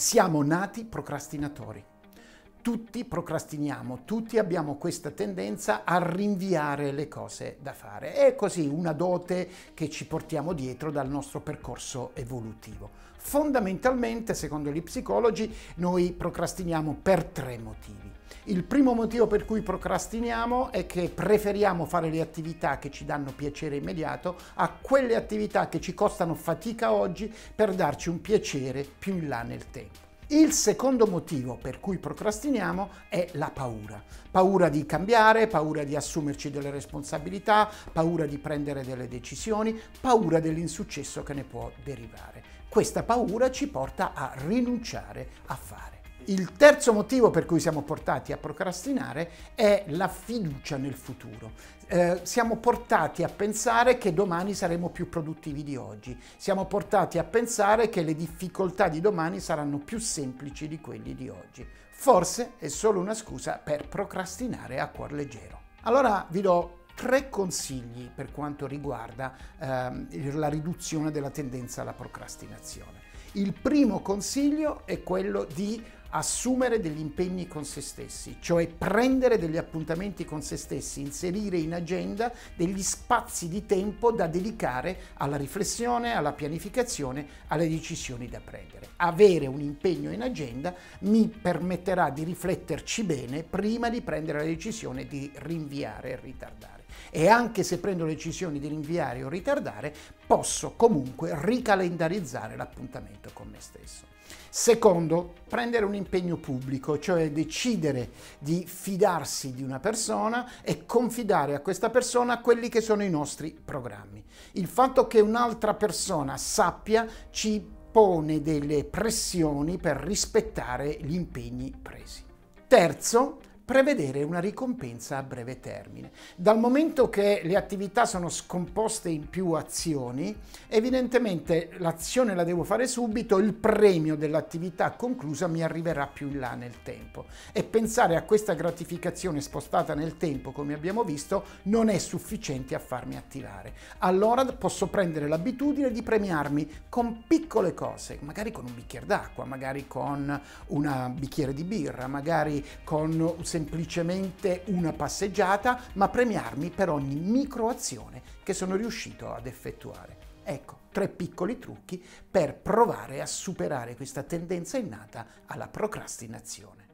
Siamo nati procrastinatori. Tutti procrastiniamo, tutti abbiamo questa tendenza a rinviare le cose da fare. È così una dote che ci portiamo dietro dal nostro percorso evolutivo. Fondamentalmente, secondo gli psicologi, noi procrastiniamo per tre motivi. Il primo motivo per cui procrastiniamo è che preferiamo fare le attività che ci danno piacere immediato a quelle attività che ci costano fatica oggi per darci un piacere più in là nel tempo. Il secondo motivo per cui procrastiniamo è la paura. Paura di cambiare, paura di assumerci delle responsabilità, paura di prendere delle decisioni, paura dell'insuccesso che ne può derivare. Questa paura ci porta a rinunciare a fare. Il terzo motivo per cui siamo portati a procrastinare è la fiducia nel futuro. Eh, siamo portati a pensare che domani saremo più produttivi di oggi, siamo portati a pensare che le difficoltà di domani saranno più semplici di quelli di oggi. Forse è solo una scusa per procrastinare a cuor leggero. Allora vi do tre consigli per quanto riguarda eh, la riduzione della tendenza alla procrastinazione. Il primo consiglio è quello di assumere degli impegni con se stessi, cioè prendere degli appuntamenti con se stessi, inserire in agenda degli spazi di tempo da dedicare alla riflessione, alla pianificazione, alle decisioni da prendere. Avere un impegno in agenda mi permetterà di rifletterci bene prima di prendere la decisione di rinviare e ritardare. E anche se prendo decisioni di rinviare o ritardare, posso comunque ricalendarizzare l'appuntamento con me stesso. Secondo, prendere un impegno pubblico, cioè decidere di fidarsi di una persona e confidare a questa persona quelli che sono i nostri programmi. Il fatto che un'altra persona sappia ci pone delle pressioni per rispettare gli impegni presi. Terzo, prevedere una ricompensa a breve termine. Dal momento che le attività sono scomposte in più azioni, evidentemente l'azione la devo fare subito, il premio dell'attività conclusa mi arriverà più in là nel tempo. E pensare a questa gratificazione spostata nel tempo, come abbiamo visto, non è sufficiente a farmi attivare. Allora posso prendere l'abitudine di premiarmi con piccole cose, magari con un bicchiere d'acqua, magari con un bicchiere di birra, magari con un semplicemente una passeggiata, ma premiarmi per ogni microazione che sono riuscito ad effettuare. Ecco, tre piccoli trucchi per provare a superare questa tendenza innata alla procrastinazione.